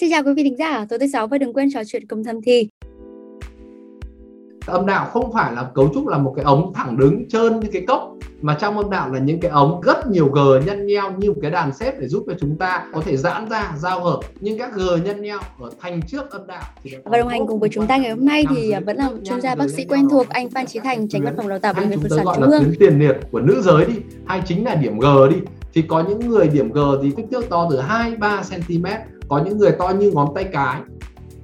Xin chào quý vị thính giả, tối thứ sáu và đừng quên trò chuyện cùng thầm thì. Âm đạo không phải là cấu trúc là một cái ống thẳng đứng trơn như cái cốc mà trong âm đạo là những cái ống rất nhiều g nhân nhau như một cái đàn xếp để giúp cho chúng ta có thể giãn ra giao hợp. Nhưng các g nhân nhau ở thành trước âm đạo và đồng hành cùng với chúng ta ngày hôm nay thì vẫn là chuyên gia bác sĩ quen thuộc anh Phan Chí Thành tránh văn phòng đào tạo bệnh viện Phụ sản Trung ương. tiền liệt của nữ giới đi. Hay chính là điểm g đi thì có những người điểm g thì kích thước to từ 2 3 cm có những người to như ngón tay cái.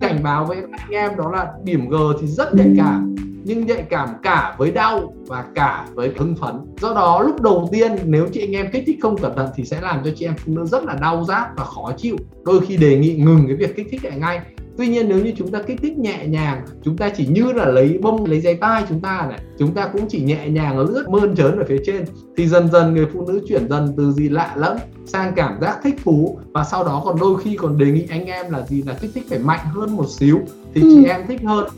Cảnh báo với anh em đó là điểm G thì rất nhạy cảm, nhưng nhạy cảm cả với đau và cả với hưng phấn. Do đó, lúc đầu tiên nếu chị anh em kích thích không cẩn thận thì sẽ làm cho chị em phụ nữ rất là đau rát và khó chịu. Đôi khi đề nghị ngừng cái việc kích thích lại ngay tuy nhiên nếu như chúng ta kích thích nhẹ nhàng chúng ta chỉ như là lấy bông lấy dây tai chúng ta này chúng ta cũng chỉ nhẹ nhàng lướt mơn trớn ở phía trên thì dần dần người phụ nữ chuyển dần từ gì lạ lẫm sang cảm giác thích thú và sau đó còn đôi khi còn đề nghị anh em là gì là kích thích phải mạnh hơn một xíu thì ừ. chị em thích hơn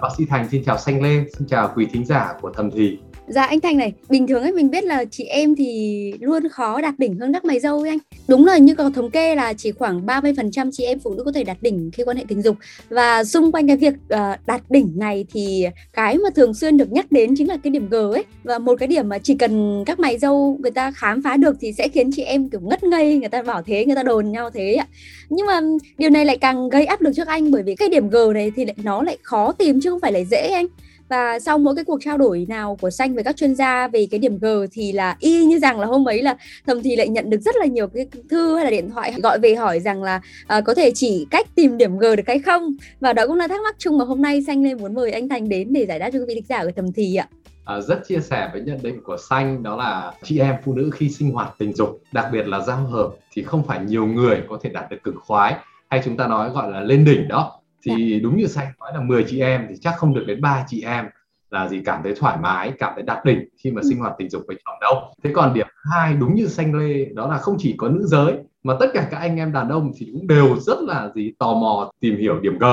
bác sĩ Thành xin chào Xanh Lê, xin chào quý thính giả của Thầm Thì. Dạ anh Thành này, bình thường ấy mình biết là chị em thì luôn khó đạt đỉnh hơn các mày dâu ấy anh. Đúng là như có thống kê là chỉ khoảng 30% chị em phụ nữ có thể đạt đỉnh khi quan hệ tình dục và xung quanh cái việc uh, đạt đỉnh này thì cái mà thường xuyên được nhắc đến chính là cái điểm G ấy và một cái điểm mà chỉ cần các mày dâu người ta khám phá được thì sẽ khiến chị em kiểu ngất ngây, người ta bảo thế, người ta đồn nhau thế ạ. Nhưng mà điều này lại càng gây áp lực cho anh bởi vì cái điểm G này thì lại nó lại khó tìm chứ không phải là dễ anh và sau mỗi cái cuộc trao đổi nào của xanh với các chuyên gia về cái điểm G thì là y như rằng là hôm ấy là thầm thì lại nhận được rất là nhiều cái thư hay là điện thoại gọi về hỏi rằng là uh, có thể chỉ cách tìm điểm G được hay không? Và đó cũng là thắc mắc chung mà hôm nay xanh lên muốn mời anh Thành đến để giải đáp cho quý vị thính giả ở thầm thì ạ. À, rất chia sẻ với nhận định của xanh đó là chị em phụ nữ khi sinh hoạt tình dục đặc biệt là giao hợp thì không phải nhiều người có thể đạt được cực khoái. Hay chúng ta nói gọi là lên đỉnh đó thì dạ. đúng như xanh nói là 10 chị em thì chắc không được đến ba chị em là gì cảm thấy thoải mái cảm thấy đạt đỉnh khi mà ừ. sinh hoạt tình dục với chồng đâu thế còn điểm hai đúng như xanh lê đó là không chỉ có nữ giới mà tất cả các anh em đàn ông thì cũng đều rất là gì tò mò tìm hiểu điểm g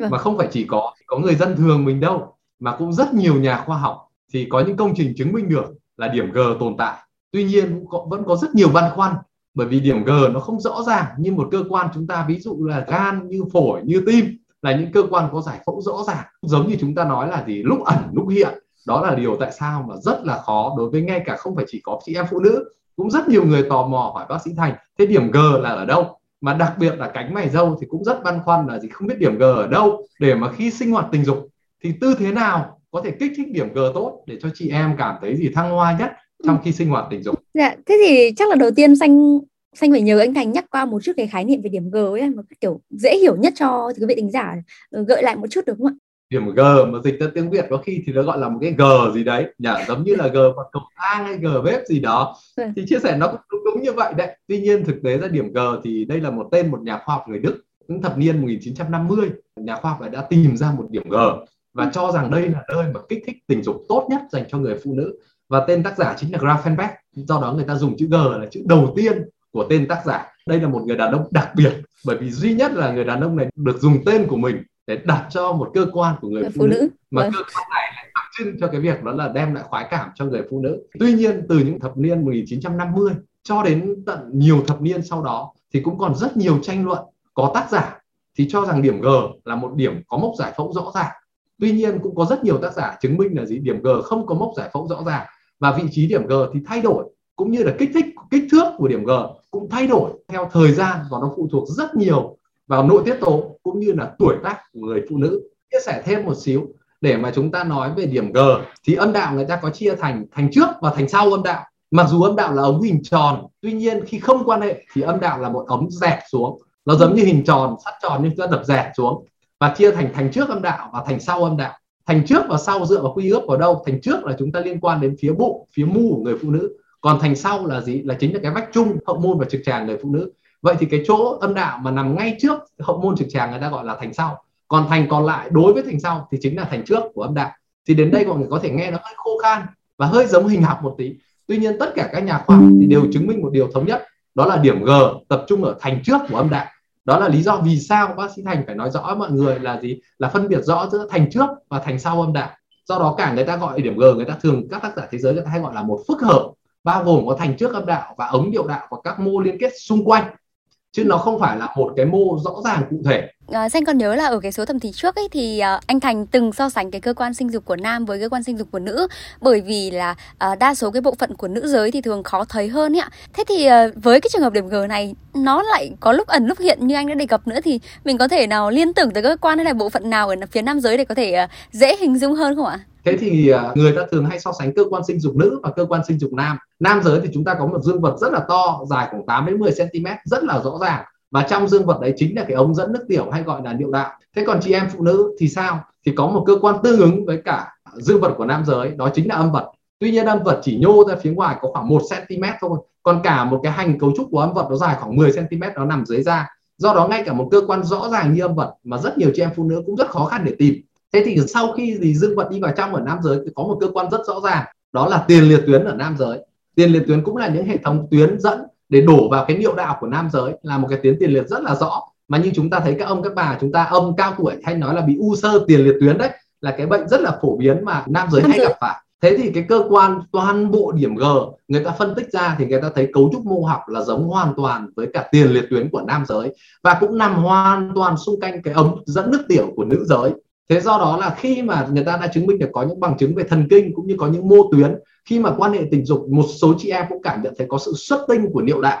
vâng. mà không phải chỉ có có người dân thường mình đâu mà cũng rất nhiều nhà khoa học thì có những công trình chứng minh được là điểm g tồn tại tuy nhiên vẫn có rất nhiều băn khoăn bởi vì điểm g nó không rõ ràng như một cơ quan chúng ta ví dụ là gan như phổi như tim là những cơ quan có giải phẫu rõ ràng giống như chúng ta nói là gì lúc ẩn lúc hiện đó là điều tại sao mà rất là khó đối với ngay cả không phải chỉ có chị em phụ nữ cũng rất nhiều người tò mò hỏi bác sĩ thành thế điểm g là ở đâu mà đặc biệt là cánh mày râu thì cũng rất băn khoăn là gì không biết điểm g ở đâu để mà khi sinh hoạt tình dục thì tư thế nào có thể kích thích điểm g tốt để cho chị em cảm thấy gì thăng hoa nhất trong ừ. khi sinh hoạt tình dục. Dạ, thế thì chắc là đầu tiên xanh xanh phải nhờ anh thành nhắc qua một chút cái khái niệm về điểm g ấy một kiểu dễ hiểu nhất cho quý vị tính giả ờ, gợi lại một chút được không ạ? Điểm g mà dịch ra tiếng việt có khi thì nó gọi là một cái g gì đấy nhỉ giống như là g bằng cầu thang hay g bếp gì đó. Ừ. thì chia sẻ nó cũng đúng, đúng như vậy đấy. Tuy nhiên thực tế ra điểm g thì đây là một tên một nhà khoa học người đức những thập niên 1950 nhà khoa học đã tìm ra một điểm g và cho rằng đây là nơi mà kích thích tình dục tốt nhất dành cho người phụ nữ. Và tên tác giả chính là Grafenbeck do đó người ta dùng chữ G là chữ đầu tiên của tên tác giả. Đây là một người đàn ông đặc biệt bởi vì duy nhất là người đàn ông này được dùng tên của mình để đặt cho một cơ quan của người phụ, phụ nữ, nữ. Mà vâng. cơ quan này lại đặc trưng cho cái việc đó là đem lại khoái cảm cho người phụ nữ. Tuy nhiên từ những thập niên 1950 cho đến tận nhiều thập niên sau đó thì cũng còn rất nhiều tranh luận có tác giả thì cho rằng điểm G là một điểm có mốc giải phẫu rõ ràng. Tuy nhiên cũng có rất nhiều tác giả chứng minh là gì? Điểm G không có mốc giải phẫu rõ ràng và vị trí điểm G thì thay đổi cũng như là kích thích kích thước của điểm G cũng thay đổi theo thời gian và nó phụ thuộc rất nhiều vào nội tiết tố cũng như là tuổi tác của người phụ nữ. Chia sẻ thêm một xíu để mà chúng ta nói về điểm G. Thì âm đạo người ta có chia thành thành trước và thành sau âm đạo. Mặc dù âm đạo là ống hình tròn, tuy nhiên khi không quan hệ thì âm đạo là một ống dẹt xuống. Nó giống như hình tròn, sắt tròn nhưng chúng ta đập dẹt xuống và chia thành thành trước âm đạo và thành sau âm đạo. Thành trước và sau dựa vào quy ước vào đâu? Thành trước là chúng ta liên quan đến phía bụng, phía mu của người phụ nữ còn thành sau là gì? Là chính là cái vách chung, hậu môn và trực tràng người phụ nữ. Vậy thì cái chỗ âm đạo mà nằm ngay trước hậu môn trực tràng người ta gọi là thành sau. Còn thành còn lại đối với thành sau thì chính là thành trước của âm đạo. Thì đến đây mọi người có thể nghe nó hơi khô khan và hơi giống hình học một tí. Tuy nhiên tất cả các nhà khoa học thì đều chứng minh một điều thống nhất. Đó là điểm G tập trung ở thành trước của âm đạo. Đó là lý do vì sao bác sĩ Thành phải nói rõ mọi người là gì? Là phân biệt rõ giữa thành trước và thành sau âm đạo. Do đó cả người ta gọi điểm G, người ta thường các tác giả thế giới người ta hay gọi là một phức hợp bao gồm có thành trước âm đạo và ống điệu đạo và các mô liên kết xung quanh chứ nó không phải là một cái mô rõ ràng cụ thể À, Xanh còn nhớ là ở cái số thẩm thì trước ấy thì uh, anh Thành từng so sánh cái cơ quan sinh dục của nam với cơ quan sinh dục của nữ bởi vì là uh, đa số cái bộ phận của nữ giới thì thường khó thấy hơn ấy ạ. Thế thì uh, với cái trường hợp điểm G này nó lại có lúc ẩn lúc hiện như anh đã đề cập nữa thì mình có thể nào liên tưởng tới cơ quan hay là bộ phận nào ở phía nam giới để có thể uh, dễ hình dung hơn không ạ? Thế thì à, người ta thường hay so sánh cơ quan sinh dục nữ và cơ quan sinh dục nam. Nam giới thì chúng ta có một dương vật rất là to, dài khoảng 8 đến 10 cm rất là rõ ràng. Và trong dương vật đấy chính là cái ống dẫn nước tiểu hay gọi là niệu đạo. Thế còn chị em phụ nữ thì sao? Thì có một cơ quan tương ứng với cả dương vật của nam giới, đó chính là âm vật. Tuy nhiên âm vật chỉ nhô ra phía ngoài có khoảng 1 cm thôi, còn cả một cái hành cấu trúc của âm vật nó dài khoảng 10 cm nó nằm dưới da. Do đó ngay cả một cơ quan rõ ràng như âm vật mà rất nhiều chị em phụ nữ cũng rất khó khăn để tìm thế thì sau khi thì dương vật đi vào trong ở nam giới thì có một cơ quan rất rõ ràng đó là tiền liệt tuyến ở nam giới. Tiền liệt tuyến cũng là những hệ thống tuyến dẫn để đổ vào cái niệu đạo của nam giới là một cái tuyến tiền liệt rất là rõ. Mà như chúng ta thấy các ông các bà chúng ta ông cao tuổi hay nói là bị u sơ tiền liệt tuyến đấy là cái bệnh rất là phổ biến mà nam giới nam hay giới. gặp phải. Thế thì cái cơ quan toàn bộ điểm G người ta phân tích ra thì người ta thấy cấu trúc mô học là giống hoàn toàn với cả tiền liệt tuyến của nam giới. Và cũng nằm hoàn toàn xung quanh cái ống dẫn nước tiểu của nữ giới thế do đó là khi mà người ta đã chứng minh được có những bằng chứng về thần kinh cũng như có những mô tuyến, khi mà quan hệ tình dục, một số chị em cũng cảm nhận thấy có sự xuất tinh của niệu đạo.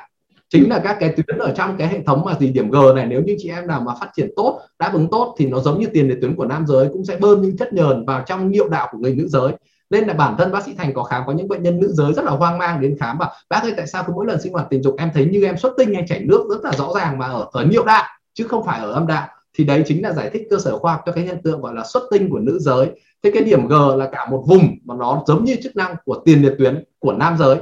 Chính là các cái tuyến ở trong cái hệ thống mà gì, điểm G này, nếu như chị em nào mà phát triển tốt, đáp ứng tốt thì nó giống như tiền liệt tuyến của nam giới cũng sẽ bơm những chất nhờn vào trong niệu đạo của người nữ giới. Nên là bản thân bác sĩ thành có khám, có những bệnh nhân nữ giới rất là hoang mang đến khám và bác ơi, tại sao cứ mỗi lần sinh hoạt tình dục em thấy như em xuất tinh hay chảy nước rất là rõ ràng mà ở ở niệu đạo, chứ không phải ở âm đạo? Thì đấy chính là giải thích cơ sở khoa học cho cái hiện tượng gọi là xuất tinh của nữ giới. Thế cái điểm G là cả một vùng mà nó giống như chức năng của tiền liệt tuyến của nam giới,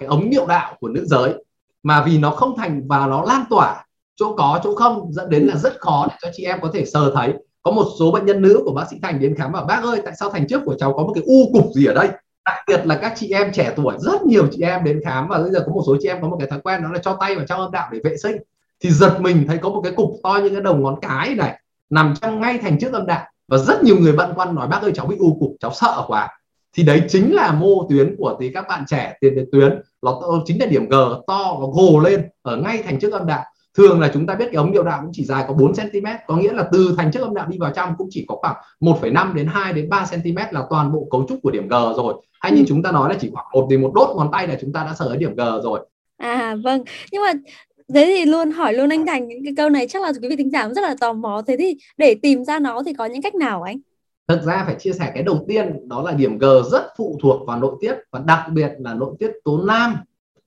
cái ống niệu đạo của nữ giới, mà vì nó không thành và nó lan tỏa chỗ có, chỗ không, dẫn đến là rất khó để cho chị em có thể sờ thấy. Có một số bệnh nhân nữ của bác sĩ thành đến khám bảo, bác ơi, tại sao thành trước của cháu có một cái u cục gì ở đây? Đặc biệt là các chị em trẻ tuổi, rất nhiều chị em đến khám và bây giờ có một số chị em có một cái thói quen đó là cho tay vào trong âm đạo để vệ sinh thì giật mình thấy có một cái cục to như cái đầu ngón cái này nằm trong ngay thành trước âm đạo. Và rất nhiều người băn khoăn nói bác ơi cháu bị u cục cháu sợ quá. Thì đấy chính là mô tuyến của thì các bạn trẻ tiền liệt tuyến. Nó chính là điểm G to và gồ lên ở ngay thành trước âm đạo. Thường là chúng ta biết cái ống niệu đạo cũng chỉ dài có 4 cm có nghĩa là từ thành trước âm đạo đi vào trong cũng chỉ có khoảng 1,5 đến 2 đến 3 cm là toàn bộ cấu trúc của điểm G rồi. Hay như ừ. chúng ta nói là chỉ khoảng một thì một đốt ngón tay là chúng ta đã sở đến điểm G rồi. À vâng. Nhưng mà thế thì luôn hỏi luôn anh Thành những cái câu này, chắc là quý vị thính giả rất là tò mò. Thế thì để tìm ra nó thì có những cách nào anh? Thực ra phải chia sẻ cái đầu tiên, đó là điểm G rất phụ thuộc vào nội tiết và đặc biệt là nội tiết tố nam.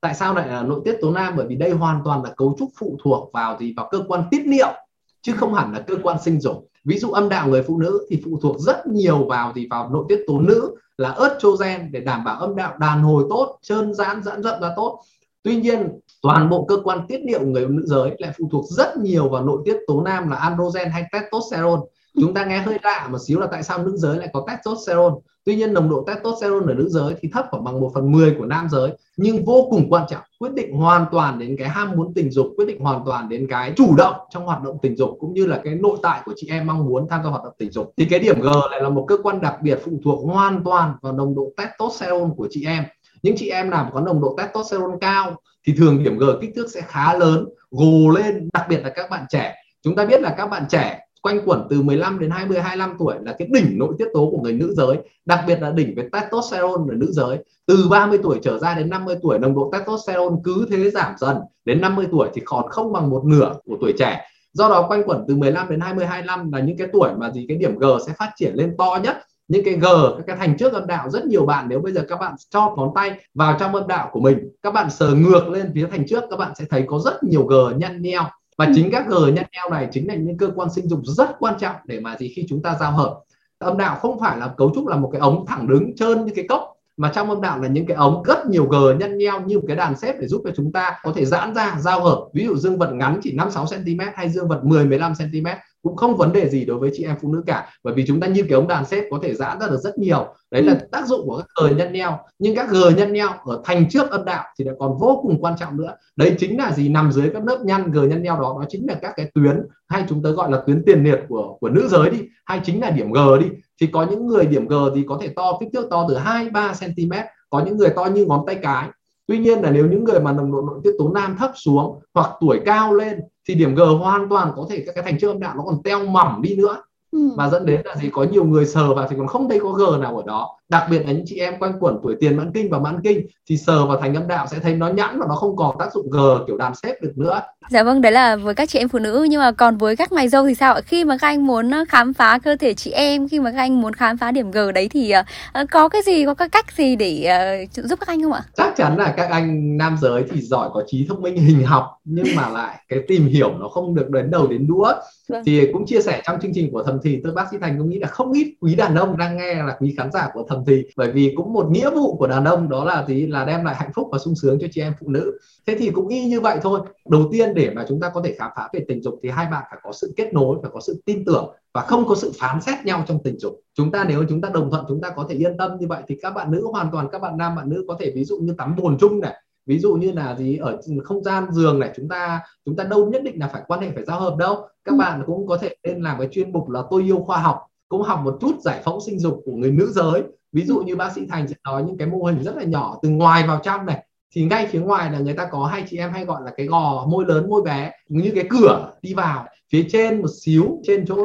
Tại sao lại là nội tiết tố nam? Bởi vì đây hoàn toàn là cấu trúc phụ thuộc vào gì? Vào cơ quan tiết niệu chứ không hẳn là cơ quan sinh dục. Ví dụ âm đạo người phụ nữ thì phụ thuộc rất nhiều vào gì? Vào nội tiết tố nữ, là estrogen để đảm bảo âm đạo đàn hồi tốt, trơn giãn giãn rộng ra tốt. Tuy nhiên toàn bộ cơ quan tiết niệu người nữ giới lại phụ thuộc rất nhiều vào nội tiết tố nam là androgen hay testosterone. Chúng ta nghe hơi lạ một xíu là tại sao nữ giới lại có testosterone. Tuy nhiên nồng độ testosterone ở nữ giới thì thấp khoảng bằng 1 phần 10 của nam giới, nhưng vô cùng quan trọng, quyết định hoàn toàn đến cái ham muốn tình dục, quyết định hoàn toàn đến cái chủ động trong hoạt động tình dục, cũng như là cái nội tại của chị em mong muốn tham gia hoạt động tình dục. Thì cái điểm G lại là một cơ quan đặc biệt phụ thuộc hoàn toàn vào nồng độ testosterone của chị em những chị em nào có nồng độ testosterone cao thì thường điểm G kích thước sẽ khá lớn, gồ lên, đặc biệt là các bạn trẻ. Chúng ta biết là các bạn trẻ quanh quẩn từ 15 đến 20 25 tuổi là cái đỉnh nội tiết tố của người nữ giới, đặc biệt là đỉnh về testosterone ở nữ giới. Từ 30 tuổi trở ra đến 50 tuổi, nồng độ testosterone cứ thế giảm dần. Đến 50 tuổi thì còn không bằng một nửa của tuổi trẻ. Do đó quanh quẩn từ 15 đến 20 25 là những cái tuổi mà gì, cái điểm G sẽ phát triển lên to nhất những cái G các cái thành trước âm đạo rất nhiều bạn nếu bây giờ các bạn cho ngón tay vào trong âm đạo của mình các bạn sờ ngược lên phía thành trước các bạn sẽ thấy có rất nhiều G nhăn nheo. Và ừ. chính các G nhăn nheo này chính là những cơ quan sinh dục rất quan trọng để mà gì khi chúng ta giao hợp. Âm đạo không phải là cấu trúc là một cái ống thẳng đứng trơn như cái cốc mà trong âm đạo là những cái ống rất nhiều g nhăn nheo như một cái đàn xếp để giúp cho chúng ta có thể giãn ra giao hợp. Ví dụ dương vật ngắn chỉ 5 6 cm hay dương vật 10 15 cm cũng không vấn đề gì đối với chị em phụ nữ cả. Bởi vì chúng ta như cái ống đàn xếp có thể giãn ra được rất nhiều. Đấy là ừ. tác dụng của các gờ nhân nheo nhưng các gờ nhân nheo ở thành trước âm đạo thì lại còn vô cùng quan trọng nữa. Đấy chính là gì? Nằm dưới các lớp nhăn gờ nhân nheo đó đó chính là các cái tuyến hay chúng ta gọi là tuyến tiền liệt của của nữ giới đi hay chính là điểm g đi. Thì có những người điểm g thì có thể to kích thước to từ 2 3 cm có những người to như ngón tay cái tuy nhiên là nếu những người mà nồng độ nội tiết tố nam thấp xuống hoặc tuổi cao lên thì điểm G hoàn toàn có thể các cái thành chất âm đạo nó còn teo mỏng đi nữa ừ. và dẫn đến là gì có nhiều người sờ vào thì còn không thấy có G nào ở đó đặc biệt là những chị em quanh quẩn tuổi tiền mãn kinh và mãn kinh thì sờ vào thành âm đạo sẽ thấy nó nhẵn và nó không còn tác dụng G kiểu đàn xếp được nữa Dạ vâng, đấy là với các chị em phụ nữ nhưng mà còn với các mày dâu thì sao ạ? Khi mà các anh muốn khám phá cơ thể chị em, khi mà các anh muốn khám phá điểm G đấy thì uh, có cái gì, có cái cách gì để uh, giúp các anh không ạ? Chắc chắn là các anh nam giới thì giỏi có trí thông minh hình học nhưng mà lại cái tìm hiểu nó không được đến đầu đến đũa. Vâng. Thì cũng chia sẻ trong chương trình của thầm thì, tôi bác sĩ Thành cũng nghĩ là không ít quý đàn ông đang nghe là quý khán giả của thầm thì, bởi vì cũng một nghĩa vụ của đàn ông đó là gì là đem lại hạnh phúc và sung sướng cho chị em phụ nữ. Thế thì cũng y như vậy thôi. Đầu tiên để mà chúng ta có thể khám phá về tình dục thì hai bạn phải có sự kết nối, phải có sự tin tưởng và không có sự phán xét nhau trong tình dục chúng ta nếu chúng ta đồng thuận, chúng ta có thể yên tâm như vậy thì các bạn nữ, hoàn toàn các bạn nam, bạn nữ có thể ví dụ như tắm bồn chung này ví dụ như là gì? Ở không gian giường này chúng ta chúng ta đâu nhất định là phải quan hệ phải giao hợp đâu. Các ừ. bạn cũng có thể nên làm cái chuyên mục là tôi yêu khoa học cũng học một chút giải phẫu sinh dục của người nữ giới. Ví dụ như bác sĩ thành sẽ nói những cái mô hình rất là nhỏ từ ngoài vào trong này thì ngay phía ngoài là người ta có hai chị em hay gọi là cái gò môi lớn môi bé như cái cửa đi vào. Phía trên một xíu trên chỗ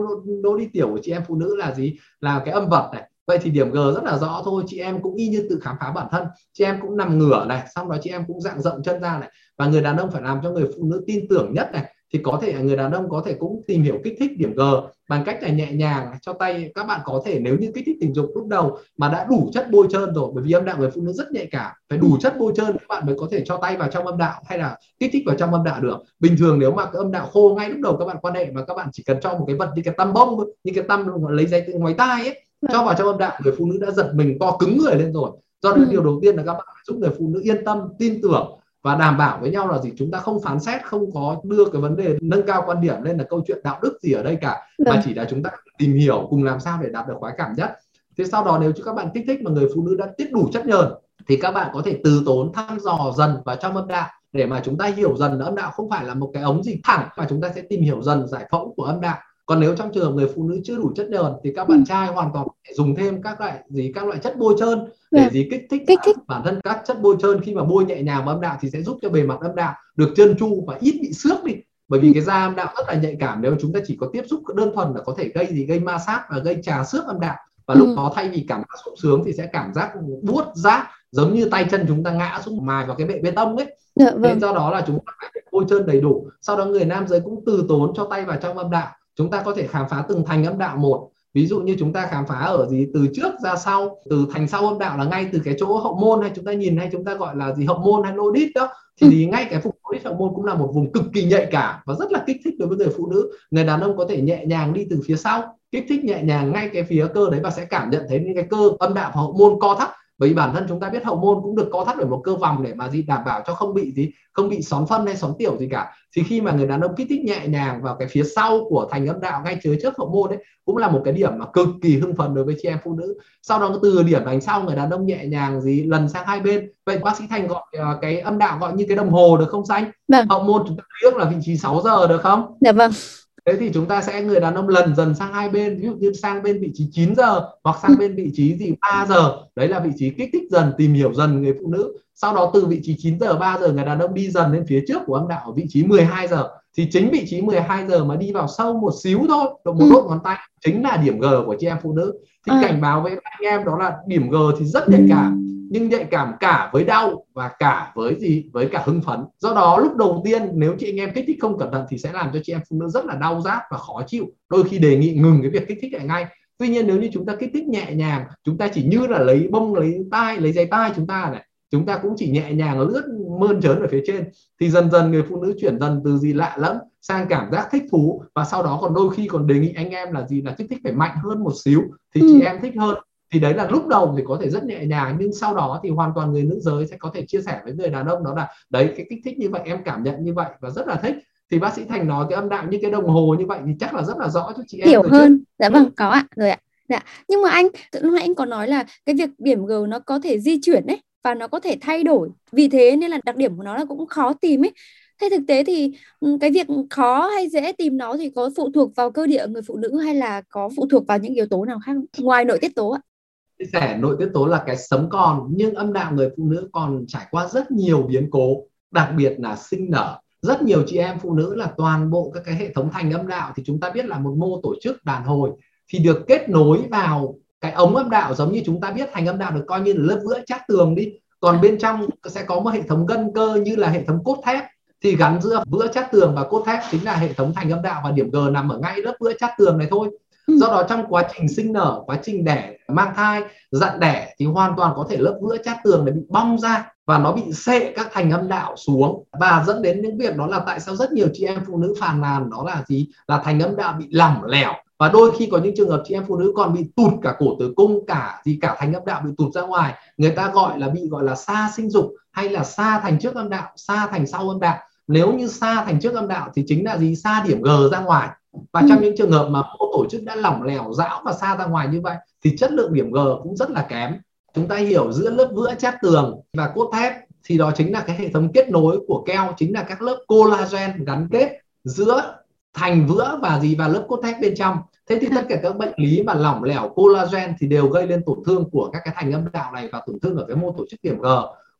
lỗ đi tiểu của chị em phụ nữ là gì? Là cái âm vật này vậy thì điểm G rất là rõ thôi. Chị em cũng y như tự khám phá bản thân. Chị em cũng nằm ngửa này, xong đó chị em cũng dạng rộng chân ra này. Và người đàn ông phải làm cho người phụ nữ tin tưởng nhất này. Thì có thể người đàn ông có thể cũng tìm hiểu kích thích điểm G bằng cách là nhẹ nhàng cho tay các bạn có thể nếu như kích thích tình dục lúc đầu mà đã đủ chất bôi trơn rồi. Bởi vì âm đạo người phụ nữ rất nhạy cảm. Phải đủ chất bôi trơn các bạn mới có thể cho tay vào trong âm đạo hay là kích thích vào trong âm đạo được. Bình thường nếu mà cái âm đạo khô ngay lúc đầu các bạn quan hệ mà các bạn chỉ cần cho một cái vật như cái tăm bông như cái tăm lấy giấy ngoài tai ấy cho vào trong âm đạo người phụ nữ đã giật mình co cứng người lên rồi do đó ừ. điều đầu tiên là các bạn giúp người phụ nữ yên tâm tin tưởng và đảm bảo với nhau là gì chúng ta không phán xét không có đưa cái vấn đề nâng cao quan điểm lên là câu chuyện đạo đức gì ở đây cả Được. mà vâng. chỉ là chúng ta tìm hiểu cùng làm sao để đạt được khoái cảm nhất thế sau đó nếu các bạn kích thích mà người phụ nữ đã tiết đủ chất nhờn thì các bạn có thể từ tốn thăm dò dần vào trong âm đạo để mà chúng ta hiểu dần là âm đạo không phải là một cái ống gì thẳng mà chúng ta sẽ tìm hiểu dần giải phẫu của âm đạo còn nếu trong trường hợp người phụ nữ chưa đủ chất nhờn thì các bạn ừ. trai hoàn toàn dùng thêm các loại gì các loại chất bôi trơn để vâng. gì kích thích, kích thích bản thân các chất bôi trơn khi mà bôi nhẹ nhàng vào âm đạo thì sẽ giúp cho bề mặt âm đạo được trơn tru và ít bị xước đi bởi vì ừ. cái da âm đạo rất là nhạy cảm nếu chúng ta chỉ có tiếp xúc đơn thuần là có thể gây gì gây ma sát và gây trà xước âm đạo và lúc ừ. đó thay vì cảm giác sung sướng thì sẽ cảm giác buốt rát giống như tay chân chúng ta ngã xuống mài vào cái bệ bê tông ấy dạ, vâng. nên do đó là chúng ta phải bôi trơn đầy đủ sau đó người nam giới cũng từ tốn cho tay vào trong âm đạo chúng ta có thể khám phá từng thành âm đạo một. Ví dụ như chúng ta khám phá ở gì từ trước ra sau từ thành sau âm đạo là ngay từ cái chỗ hậu môn hay chúng ta nhìn hay chúng ta gọi là gì hậu môn hay lô đít đó thì, thì ngay cái phục lô đít hậu môn cũng là một vùng cực kỳ nhạy cảm và rất là kích thích đối với người phụ nữ. Người đàn ông có thể nhẹ nhàng đi từ phía sau kích thích nhẹ nhàng ngay cái phía cơ đấy và sẽ cảm nhận thấy những cái cơ âm đạo và hậu môn co thắt bởi vì bản thân chúng ta biết hậu môn cũng được co thắt bởi một cơ vòng để mà gì đảm bảo cho không bị gì không bị xón phân hay xón tiểu gì cả. Thì khi mà người đàn ông kích thích nhẹ nhàng vào cái phía sau của thành âm đạo ngay chứa trước hậu môn đấy cũng là một cái điểm mà cực kỳ hưng phấn đối với chị em phụ nữ. Sau đó từ điểm đánh sau người đàn ông nhẹ nhàng gì lần sang hai bên. Vậy bác sĩ thành gọi uh, cái âm đạo gọi như cái đồng hồ được không xanh? Vâng. hậu môn chúng ta biết là vị trí 6 giờ được không? Dạ vâng thế thì chúng ta sẽ người đàn ông lần dần sang hai bên ví dụ như sang bên vị trí 9 giờ hoặc sang bên vị trí gì 3 giờ. Đấy là vị trí kích thích dần tìm hiểu dần người phụ nữ. Sau đó từ vị trí 9 giờ 3 giờ người đàn ông đi dần lên phía trước của âm đạo ở vị trí 12 giờ. Thì chính vị trí 12 giờ mà đi vào sâu một xíu thôi một ừ. đốt ngón tay chính là điểm G của chị em phụ nữ. Thì à. cảnh báo với anh em đó là điểm G thì rất nhạy cảm nhưng nhạy cảm cả với đau và cả với gì với cả hưng phấn. Do đó lúc đầu tiên nếu chị anh em kích thích không cẩn thận thì sẽ làm cho chị em phụ nữ rất là đau rát và khó chịu. Đôi khi đề nghị ngừng cái việc kích thích lại ngay. Tuy nhiên nếu như chúng ta kích thích nhẹ nhàng chúng ta chỉ như là lấy bông lấy tai lấy giày tai chúng ta này chúng ta cũng chỉ nhẹ nhàng lướt mơn trớn ở phía trên thì dần dần người phụ nữ chuyển dần từ gì lạ lẫm sang cảm giác thích thú. Và sau đó còn đôi khi còn đề nghị anh em là gì là kích thích phải mạnh hơn một xíu thì ừ. chị em thích hơn thì đấy là lúc đầu thì có thể rất nhẹ nhàng nhưng sau đó thì hoàn toàn người nữ giới sẽ có thể chia sẻ với người đàn ông đó là đấy cái kích thích như vậy em cảm nhận như vậy và rất là thích. Thì bác sĩ thành nói cái âm đạo như cái đồng hồ như vậy thì chắc là rất là rõ cho chị em hiểu hơn chứ. dạ vâng có ạ rồi ạ. Dạ nhưng mà anh lúc nãy anh có nói là cái việc điểm g nó có thể di chuyển đấy và nó có thể thay đổi. Vì thế nên là đặc điểm của nó là cũng khó tìm ấy. Thế thực tế thì ừ, cái việc khó hay dễ tìm nó thì có phụ thuộc vào cơ địa người phụ nữ hay là có phụ thuộc vào những yếu tố nào khác ngoài nội tiết tố ạ chia sẻ nội tiết tố là cái sống còn nhưng âm đạo người phụ nữ còn trải qua rất nhiều biến cố, đặc biệt là sinh nở rất nhiều chị em phụ nữ là toàn bộ các cái hệ thống thành âm đạo thì chúng ta biết là một mô tổ chức đàn hồi thì được kết nối vào cái ống âm đạo giống như chúng ta biết thành âm đạo được coi như là lớp vữa chát tường đi còn bên trong sẽ có một hệ thống gân cơ như là hệ thống cốt thép thì gắn giữa vữa chát tường và cốt thép chính là hệ thống thành âm đạo và điểm G nằm ở ngay lớp vữa chát tường này thôi. Ừ. do đó trong quá trình sinh nở, quá trình đẻ, mang thai, dặn đẻ thì hoàn toàn có thể lớp vữa chát tường này bị bong ra và nó bị sệ các thành âm đạo xuống. Và dẫn đến những việc đó là tại sao rất nhiều chị em phụ nữ phàn nàn, đó là gì? Là thành âm đạo bị lỏng lẻo. Và đôi khi có những trường hợp chị em phụ nữ còn bị tụt cả cổ tử cung, cả gì, cả thành âm đạo bị tụt ra ngoài. Người ta gọi là bị, gọi là xa sinh dục hay là xa thành trước âm đạo xa thành sau âm đạo. Nếu như xa thành trước âm đạo thì chính là gì? Xa điểm G ra ngoài và ừ. trong những trường hợp mà mô tổ chức đã lỏng lẻo dão và xa ra ngoài như vậy thì chất lượng điểm G cũng rất là kém. Chúng ta hiểu giữa lớp vữa chát tường và cốt thép thì đó chính là cái hệ thống kết nối của keo chính là các lớp collagen gắn kết giữa thành vữa và gì và lớp cốt thép bên trong. Thế thì tất cả các bệnh lý mà lỏng lẻo collagen thì đều gây lên tổn thương của các cái thành âm đạo này và tổn thương ở cái mô tổ chức điểm G.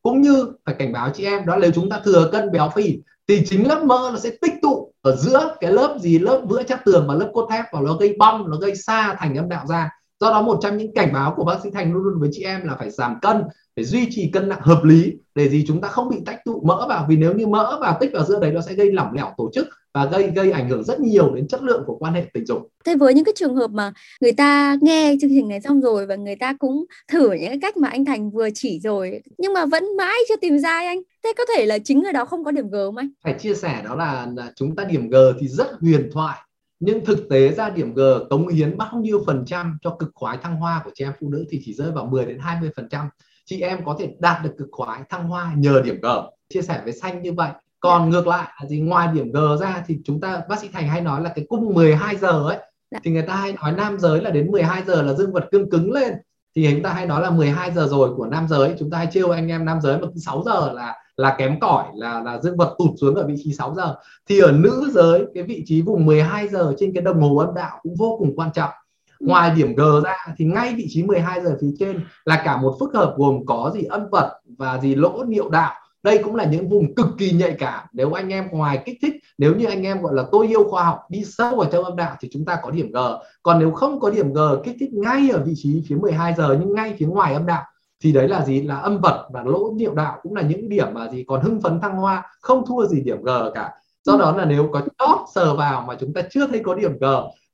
Cũng như phải cảnh báo chị em đó nếu chúng ta thừa cân béo phì thì chính lớp mỡ nó sẽ tích tụ ở giữa cái lớp gì, lớp vữa chắc tường và lớp cốt thép và nó gây bong, nó gây xa thành âm đạo ra. Do đó một trong những cảnh báo của bác sĩ thành luôn luôn với chị em là phải giảm cân, phải duy trì cân nặng hợp lý để gì chúng ta không bị tách tụ, mỡ vào. Vì nếu như mỡ vào, tích vào giữa đấy, nó sẽ gây lỏng lẻo tổ chức và gây gây ảnh hưởng rất nhiều đến chất lượng của quan hệ tình dục. Thế với những cái trường hợp mà người ta nghe chương trình này xong rồi và người ta cũng thử những cái cách mà anh Thành vừa chỉ rồi nhưng mà vẫn mãi chưa tìm ra anh. Thế có thể là chính người đó không có điểm G không anh? Phải chia sẻ đó là, là chúng ta điểm G thì rất huyền thoại nhưng thực tế ra điểm G cống hiến bao nhiêu phần trăm cho cực khoái thăng hoa của chị em phụ nữ thì chỉ rơi vào 10 đến 20 phần trăm chị em có thể đạt được cực khoái thăng hoa nhờ điểm G chia sẻ với xanh như vậy còn ngược lại là gì? Ngoài điểm G ra thì chúng ta bác sĩ Thành hay nói là cái cung 12 giờ ấy dạ. thì người ta hay nói nam giới là đến 12 giờ là dương vật cương cứng lên. Thì chúng ta hay nói là 12 giờ rồi của nam giới chúng ta hay trêu anh em nam giới mà 6 giờ là là kém cỏi là là dương vật tụt xuống ở vị trí 6 giờ. Thì ở nữ giới cái vị trí vùng 12 giờ trên cái đồng hồ âm đạo cũng vô cùng quan trọng. Ừ. ngoài điểm G ra thì ngay vị trí 12 giờ phía trên là cả một phức hợp gồm có gì âm vật và gì lỗ niệu đạo đây cũng là những vùng cực kỳ nhạy cảm. Nếu anh em ngoài kích thích, nếu như anh em, gọi là, tôi yêu khoa học, đi sâu vào trong âm đạo thì chúng ta có điểm G. Còn nếu không có điểm G, kích thích ngay ở vị trí phía 12 giờ nhưng ngay phía ngoài âm đạo, thì đấy là gì? Là âm vật và lỗ niệu đạo cũng là những điểm mà gì? Còn hưng phấn thăng hoa, không thua gì điểm G cả. Do đó là nếu có chót sờ vào mà chúng ta chưa thấy có điểm G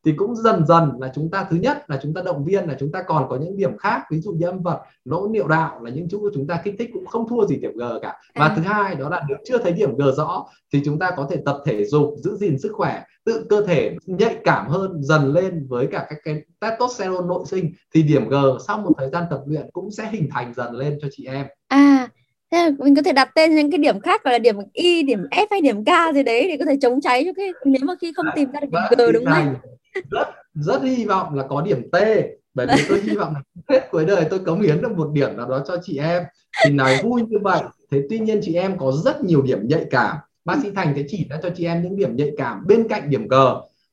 thì cũng dần dần là chúng ta thứ nhất là chúng ta động viên là chúng ta còn có những điểm khác ví dụ như âm vật lỗ niệu đạo là những chỗ chúng ta kích thích cũng không thua gì điểm G cả. Và à. thứ hai đó là nếu chưa thấy điểm G rõ thì chúng ta có thể tập thể dục giữ gìn sức khỏe tự cơ thể nhạy cảm hơn dần lên với cả các cái testosterone nội sinh. Thì điểm G sau một thời gian tập luyện cũng sẽ hình thành dần lên cho chị em. À thế là mình có thể đặt tên những cái điểm khác gọi là điểm y điểm f hay điểm k gì đấy để có thể chống cháy cho cái nếu mà khi không tìm ra được điểm g đúng không rất rất hy vọng là có điểm T, bởi vì tôi hy vọng là hết cuối đời tôi cống hiến được một điểm nào đó cho chị em. Thì nói vui như vậy, thế tuy nhiên chị em có rất nhiều điểm nhạy cảm. Bác sĩ Thành sẽ chỉ ra cho chị em những điểm nhạy cảm bên cạnh điểm G.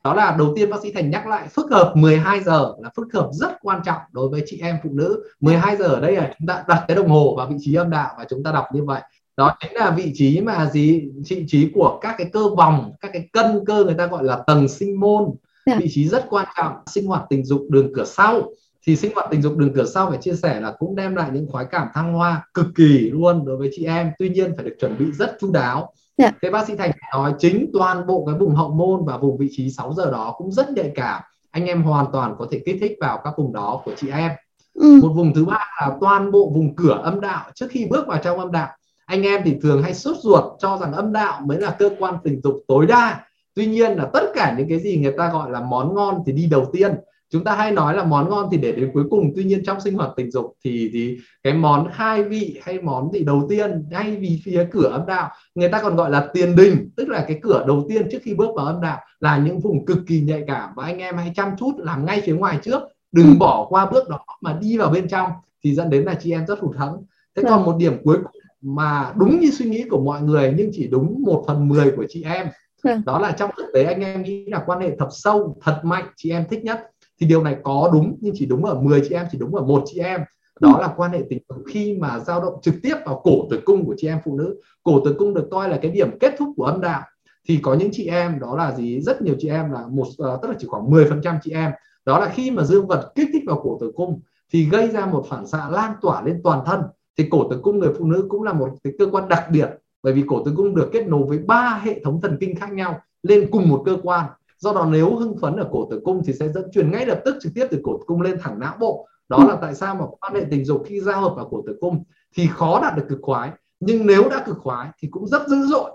Đó là đầu tiên bác sĩ Thành nhắc lại, phức hợp 12 giờ là phức hợp rất quan trọng đối với chị em phụ nữ. 12 giờ ở đây là chúng ta đặt cái đồng hồ vào vị trí âm đạo và chúng ta đọc như vậy. Đó chính là vị trí mà gì, vị trí của các cái cơ vòng, các cái cân cơ người ta gọi là tầng sinh môn. Dạ. vị trí rất quan trọng sinh hoạt tình dục đường cửa sau thì sinh hoạt tình dục đường cửa sau phải chia sẻ là cũng đem lại những khoái cảm thăng hoa cực kỳ luôn đối với chị em tuy nhiên phải được chuẩn bị rất chu đáo. Dạ. thế bác sĩ thành nói chính toàn bộ cái vùng hậu môn và vùng vị trí 6 giờ đó cũng rất nhạy cảm anh em hoàn toàn có thể kích thích vào các vùng đó của chị em ừ. một vùng thứ ba là toàn bộ vùng cửa âm đạo trước khi bước vào trong âm đạo anh em thì thường hay sốt ruột cho rằng âm đạo mới là cơ quan tình dục tối đa tuy nhiên là tất cả những cái gì người ta gọi là món ngon thì đi đầu tiên. Chúng ta hay nói là món ngon thì để đến cuối cùng. Tuy nhiên trong sinh hoạt tình dục thì thì cái món hai vị hay món gì đầu tiên ngay vì phía cửa âm đạo người ta còn gọi là tiền đình. Tức là cái cửa đầu tiên trước khi bước vào âm đạo là những vùng cực kỳ nhạy cảm. Và anh em hãy chăm chút làm ngay phía ngoài trước. Đừng bỏ qua bước đó mà đi vào bên trong thì dẫn đến là chị em rất hụt hẫng. Thế còn vâng. một điểm cuối cùng mà đúng như suy nghĩ của mọi người nhưng chỉ đúng một phần mười của chị em Vâng. đó là trong thực tế anh em nghĩ là quan hệ thật sâu thật mạnh chị em thích nhất. Thì điều này có đúng nhưng chỉ đúng ở 10 chị em chỉ đúng ở một chị em. Đó là quan hệ tình dục khi mà dao động trực tiếp vào cổ tử cung của chị em phụ nữ. Cổ tử cung được coi là cái điểm kết thúc của âm đạo. Thì có những chị em đó là gì? Rất nhiều chị em là một uh, tức là chỉ khoảng 10% chị em. Đó là khi mà dương vật kích thích vào cổ tử cung thì gây ra một phản xạ lan tỏa lên toàn thân. Thì cổ tử cung người phụ nữ cũng là một cái cơ quan đặc biệt bởi vì cổ tử cung được kết nối với ba hệ thống thần kinh khác nhau lên cùng một cơ quan. Do đó nếu hưng phấn ở cổ tử cung thì sẽ dẫn truyền ngay lập tức trực tiếp từ cổ tử cung lên thẳng não bộ. Đó là tại sao mà quan hệ tình dục khi giao hợp vào cổ tử cung thì khó đạt được cực khoái. Nhưng nếu đã cực khoái thì cũng rất dữ dội.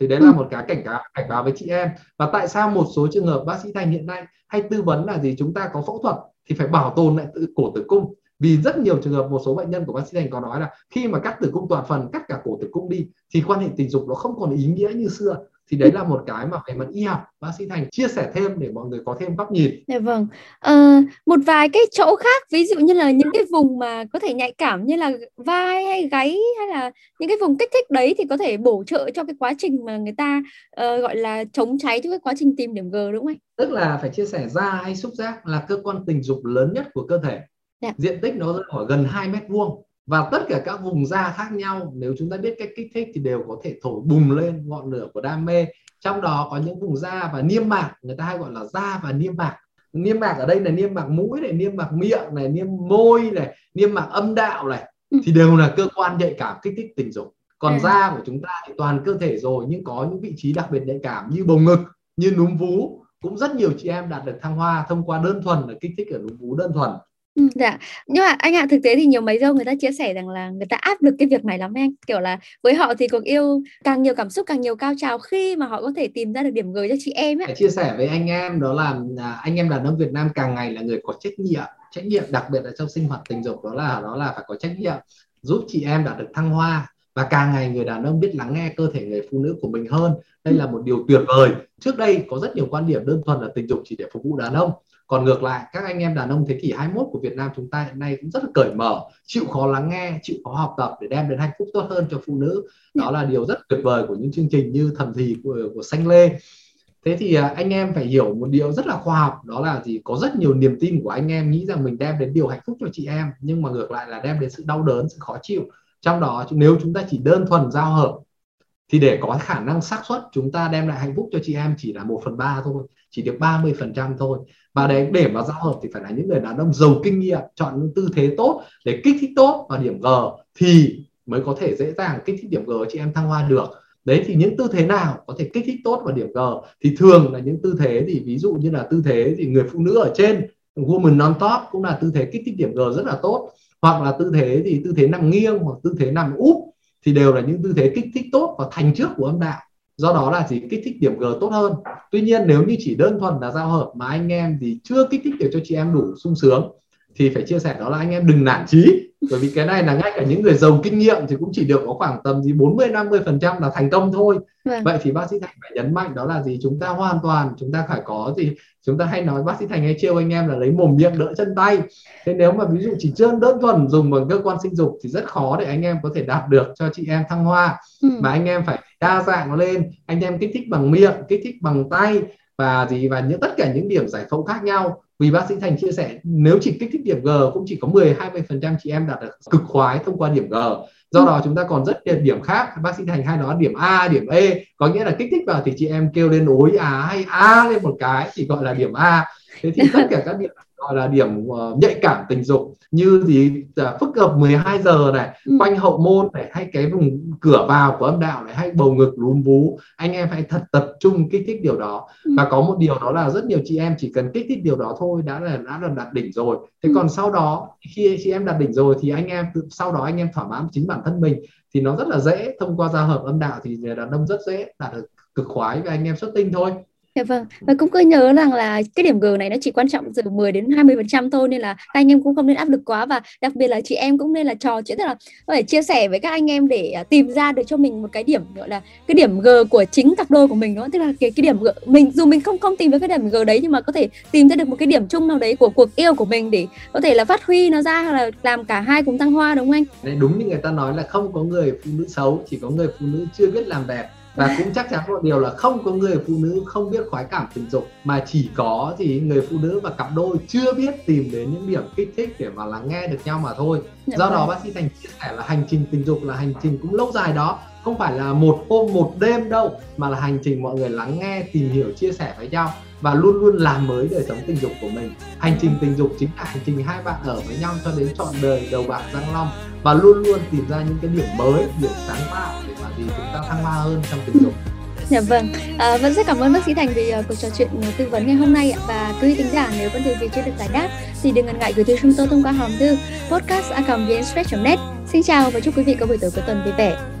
Thì đấy là một cái cảnh cáo cảnh báo với chị em. Và tại sao một số trường hợp bác sĩ thành hiện nay hay tư vấn là gì? Chúng ta có phẫu thuật thì phải bảo tồn lại cổ tử cung vì rất nhiều trường hợp một số bệnh nhân của bác sĩ thành có nói là khi mà cắt tử cung toàn phần cắt cả cổ tử cung đi thì quan hệ tình dục nó không còn ý nghĩa như xưa thì đấy là một cái mà về mặt y học bác sĩ thành chia sẻ thêm để mọi người có thêm góc nhìn. Dạ vâng. À, một vài cái chỗ khác ví dụ như là những cái vùng mà có thể nhạy cảm như là vai hay gáy hay là những cái vùng kích thích đấy thì có thể bổ trợ cho cái quá trình mà người ta uh, gọi là chống cháy cho cái quá trình tìm điểm G đúng không anh? Tức là phải chia sẻ da hay xúc giác là cơ quan tình dục lớn nhất của cơ thể. Dạ. Diện tích nó khoảng gần 2 mét vuông và tất cả các vùng da khác nhau nếu chúng ta biết cách kích thích thì đều có thể thổi bùng lên ngọn lửa của đam mê trong đó có những vùng da và niêm mạc người ta hay gọi là da và niêm mạc niêm mạc ở đây là niêm mạc mũi này niêm mạc miệng này niêm môi này niêm mạc âm đạo này ừ. thì đều là cơ quan nhạy cảm kích thích tình dục còn ừ. da của chúng ta thì toàn cơ thể rồi nhưng có những vị trí đặc biệt nhạy cảm như bầu ngực như núm vú cũng rất nhiều chị em đạt được thăng hoa thông qua đơn thuần là kích thích ở núm vú đơn thuần Ừ, dạ, nhưng mà anh ạ, thực tế thì nhiều máy dâu người ta chia sẻ rằng là người ta áp lực cái việc này lắm anh. Kiểu là với họ thì cuộc yêu càng nhiều cảm xúc càng nhiều cao trào khi mà họ có thể tìm ra được điểm gửi cho chị em ấy. Chia sẻ với anh em đó là à, anh em đàn ông Việt Nam càng ngày là người có trách nhiệm, trách nhiệm đặc biệt là trong sinh hoạt tình dục đó là đó là phải có trách nhiệm giúp chị em đạt được thăng hoa. Và càng ngày người đàn ông biết lắng nghe cơ thể người phụ nữ của mình hơn. Đây là một điều tuyệt vời. Trước đây có rất nhiều quan điểm đơn thuần là tình dục chỉ để phục vụ đàn ông còn ngược lại các anh em đàn ông thế kỷ 21 của Việt Nam chúng ta hiện nay cũng rất là cởi mở chịu khó lắng nghe chịu khó học tập để đem đến hạnh phúc tốt hơn cho phụ nữ. Đó là điều rất tuyệt vời của những chương trình như thầm thì của, của xanh lê. Thế thì à, anh em phải hiểu một điều rất là khoa học đó là gì? Có rất nhiều niềm tin của anh em nghĩ rằng mình đem đến điều hạnh phúc cho chị em nhưng mà ngược lại là đem đến sự đau đớn sự khó chịu. Trong đó nếu chúng ta chỉ đơn thuần giao hợp thì để có khả năng xác suất, chúng ta đem lại hạnh phúc cho chị em chỉ là một phần ba thôi, chỉ được 30 phần trăm thôi. Và để để mà giao hợp thì phải là những người đàn ông giàu kinh nghiệm, chọn những tư thế tốt để kích thích tốt và điểm G thì mới có thể dễ dàng kích thích điểm G chị em thăng hoa được. Đấy thì những tư thế nào có thể kích thích tốt và điểm G? Thì thường là những tư thế thì ví dụ như là tư thế thì người phụ nữ ở trên, woman non top cũng là tư thế kích thích điểm G rất là tốt. Hoặc là tư thế thì tư thế nằm nghiêng hoặc tư thế nằm úp thì đều là những tư thế kích thích tốt và thành trước của âm đạo. Do đó là gì? Kích thích điểm G tốt hơn. Tuy nhiên, nếu như chỉ đơn thuần là giao hợp mà anh em thì chưa kích thích được cho chị em đủ sung sướng thì phải chia sẻ đó là anh em đừng nản chí. Bởi vì cái này là ngay cả những người giàu kinh nghiệm thì cũng chỉ được có khoảng tầm gì 40 50 phần trăm là thành công thôi. Vâng. vậy thì bác sĩ thành phải nhấn mạnh đó là gì? Chúng ta hoàn toàn chúng ta phải có gì? Chúng ta hay nói bác sĩ thành hay trêu anh em là lấy mồm miệng đỡ chân tay. Thế nếu mà ví dụ chỉ đơn đơn thuần dùng bằng cơ quan sinh dục thì rất khó để anh em có thể đạt được cho chị em thăng hoa. Ừ. mà anh em phải đa dạng lên anh em kích thích bằng miệng kích thích bằng tay và gì và những tất cả những điểm giải phẫu khác nhau vì bác sĩ Thành chia sẻ, nếu chỉ kích thích điểm G cũng chỉ có 10 20 phần trăm chị em đạt được cực khoái thông qua điểm G. Do đó chúng ta còn rất nhiều điểm khác. Bác sĩ Thành hay nói điểm A, điểm E có nghĩa là kích thích vào thì chị em kêu lên ối à hay A lên một cái, thì gọi là điểm A. Thế thì tất cả các điểm gọi là điểm uh, nhạy cảm tình dục như gì uh, phức hợp 12 giờ này ừ. quanh hậu môn này hay cái vùng cửa vào của âm đạo này hay bầu ngực lún vú anh em hãy thật tập trung kích thích điều đó ừ. và có một điều đó là rất nhiều chị em chỉ cần kích thích điều đó thôi đã là đã là đạt đỉnh rồi thế ừ. còn sau đó khi chị em đạt đỉnh rồi thì anh em sau đó anh em thỏa mãn chính bản thân mình thì nó rất là dễ thông qua giao hợp âm đạo thì đàn ông rất dễ đạt được cực khoái và anh em xuất tinh thôi Dạ vâng. Và cũng cứ nhớ rằng là cái điểm G này nó chỉ quan trọng từ 10 đến 20% thôi nên là các anh em cũng không nên áp lực quá và đặc biệt là chị em cũng nên là trò chuyện tức là có thể chia sẻ với các anh em để à, tìm ra được cho mình một cái điểm gọi là cái điểm G của chính cặp đôi của mình đó tức là cái cái điểm G mình dù mình không không tìm được cái điểm G đấy nhưng mà có thể tìm ra được một cái điểm chung nào đấy của cuộc yêu của mình để có thể là phát huy nó ra hoặc là làm cả hai cùng tăng hoa đúng không anh? Đấy, đúng như người ta nói là không có người phụ nữ xấu chỉ có người phụ nữ chưa biết làm đẹp và cũng chắc chắn một điều là không có người phụ nữ không biết khoái cảm tình dục mà chỉ có thì người phụ nữ và cặp đôi chưa biết tìm đến những điểm kích thích để mà lắng nghe được nhau mà thôi dạ do đó vâng. bác sĩ thành chia sẻ là hành trình tình dục là hành trình cũng lâu dài đó không phải là một hôm một đêm đâu mà là hành trình mọi người lắng nghe tìm hiểu chia sẻ với nhau và luôn luôn làm mới đời sống tình dục của mình. Hành trình tình dục chính là hành trình hai bạn ở với nhau cho đến trọn đời đầu bạc răng long. Và luôn luôn tìm ra những cái điểm mới điểm sáng tạo để mà gì chúng ta thăng hoa hơn trong tình dục. Dạ vâng, à, vẫn rất cảm ơn bác sĩ Thành vì uh, cuộc trò chuyện uh, tư vấn ngày hôm nay ạ. Và quý vị tính giả nếu vấn đề gì chưa được giải đáp thì đừng ngần ngại gửi thư chúng tôi thông qua hòm thư podcast net. Xin chào và chúc quý vị có buổi tối cuối tuần vui vẻ.